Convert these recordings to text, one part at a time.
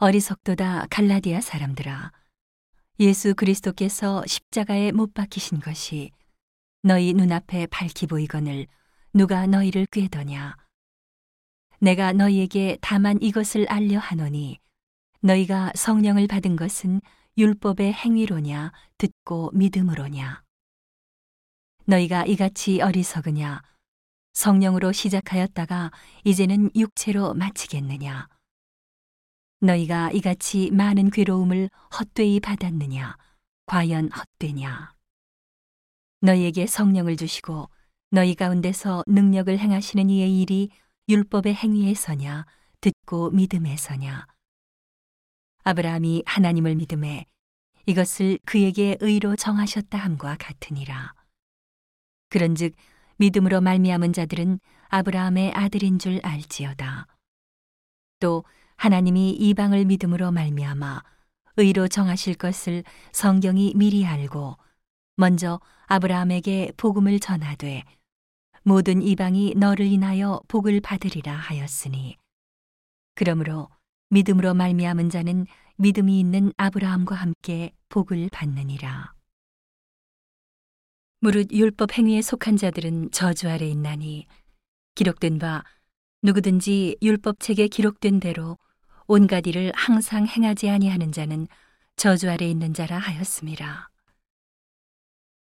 어리석도다 갈라디아 사람들아 예수 그리스도께서 십자가에 못 박히신 것이 너희 눈앞에 밝히 보이거늘 누가 너희를 꾀더냐? 내가 너희에게 다만 이것을 알려 하노니 너희가 성령을 받은 것은 율법의 행위로냐 듣고 믿음으로냐? 너희가 이같이 어리석으냐? 성령으로 시작하였다가 이제는 육체로 마치겠느냐 너희가 이같이 많은 괴로움을 헛되이 받았느냐? 과연 헛되냐? 너희에게 성령을 주시고 너희 가운데서 능력을 행하시는 이의 일이 율법의 행위에서냐? 듣고 믿음에서냐? 아브라함이 하나님을 믿음에 이것을 그에게 의로 정하셨다 함과 같으니라. 그런즉 믿음으로 말미암은 자들은 아브라함의 아들인 줄 알지어다. 또 하나님이 이방을 믿음으로 말미암아 의로 정하실 것을 성경이 미리 알고 먼저 아브라함에게 복음을 전하되 모든 이방이 너를 인하여 복을 받으리라 하였으니. 그러므로 믿음으로 말미암은 자는 믿음이 있는 아브라함과 함께 복을 받느니라. 무릇 율법 행위에 속한 자들은 저주 아래 있나니 기록된 바 누구든지 율법책에 기록된 대로 온갖 일을 항상 행하지 아니하는 자는 저주 아래 있는 자라 하였습니다.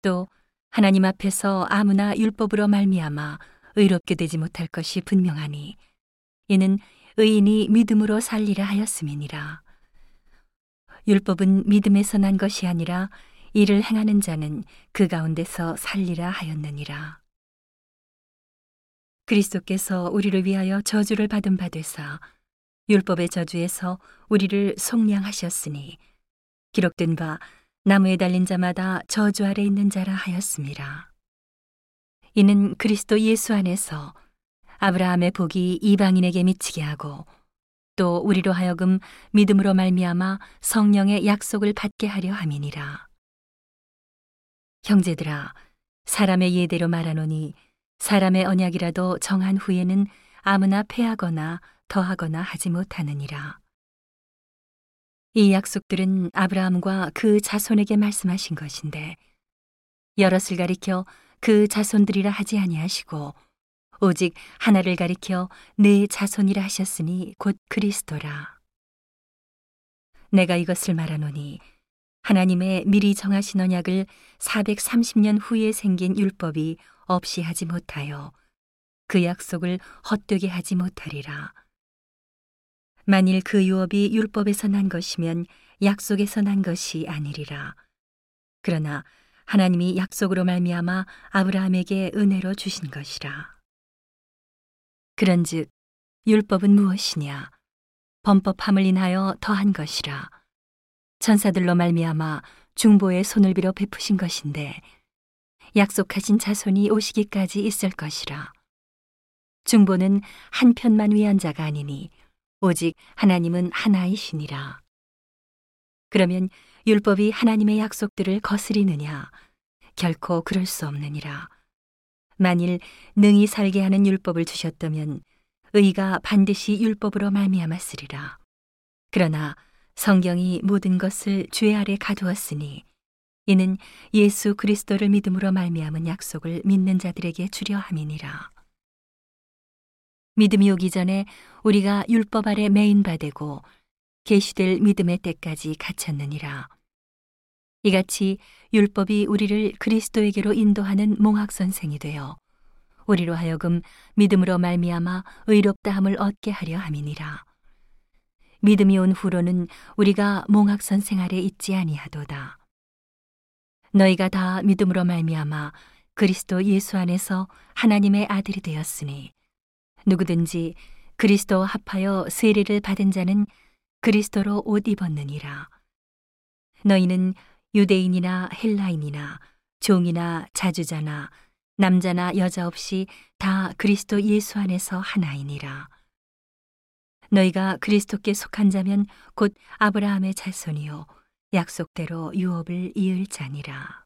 또 하나님 앞에서 아무나 율법으로 말미암아 의롭게 되지 못할 것이 분명하니 이는 의인이 믿음으로 살리라 하였음이니라. 율법은 믿음에서 난 것이 아니라 이를 행하는 자는 그 가운데서 살리라 하였느니라. 그리스도께서 우리를 위하여 저주를 받은 바 되사 율법의 저주에서 우리를 속량하셨으니 기록된 바 나무에 달린 자마다 저주 아래 있는 자라 하였습니다. 이는 그리스도 예수 안에서 아브라함의 복이 이방인에게 미치게 하고 또 우리로 하여금 믿음으로 말미암아 성령의 약속을 받게 하려 함이니라. 형제들아 사람의 예대로 말하노니 사람의 언약이라도 정한 후에는 아무나 패하거나 더하거나 하지 못하느니라. 이 약속들은 아브라함과 그 자손에게 말씀하신 것인데 여럿을 가리켜 그 자손들이라 하지 아니하시고 오직 하나를 가리켜 내 자손이라 하셨으니 곧 그리스도라. 내가 이것을 말하노니 하나님의 미리 정하신 언약을 430년 후에 생긴 율법이 없이 하지 못하여 그 약속을 헛되게 하지 못하리라. 만일 그 유업이 율법에서 난 것이면 약속에서 난 것이 아니리라. 그러나 하나님이 약속으로 말미암아 아브라함에게 은혜로 주신 것이라. 그런즉 율법은 무엇이냐? 범법함을 인하여 더한 것이라. 천사들로 말미암아 중보의 손을 빌어 베푸신 것인데 약속하신 자손이 오시기까지 있을 것이라. 중보는 한 편만 위한 자가 아니니 오직 하나님은 하나이시니라. 그러면 율법이 하나님의 약속들을 거스리느냐? 결코 그럴 수 없느니라. 만일 능히 살게 하는 율법을 주셨다면 의가 반드시 율법으로 말미암았으리라. 그러나 성경이 모든 것을 죄 아래 가두었으니 이는 예수 그리스도를 믿음으로 말미암은 약속을 믿는 자들에게 주려 함이니라. 믿음이 오기 전에 우리가 율법 아래 매인 바 되고 계시될 믿음의 때까지 갇혔느니라. 이같이 율법이 우리를 그리스도에게로 인도하는 몽학 선생이 되어 우리로 하여금 믿음으로 말미암아 의롭다 함을 얻게 하려 함이니라. 믿음이 온 후로는 우리가 몽학 선 생활에 있지 아니하도다. 너희가 다 믿음으로 말미암아 그리스도 예수 안에서 하나님의 아들이 되었으니 누구든지 그리스도와 합하여 세례를 받은 자는 그리스도로 옷 입었느니라. 너희는 유대인이나 헬라인이나 종이나 자주자나 남자나 여자 없이 다 그리스도 예수 안에서 하나이니라. 너희가 그리스도께 속한 자면 곧 아브라함의 자손이요 약속대로 유업을 이을 자니라.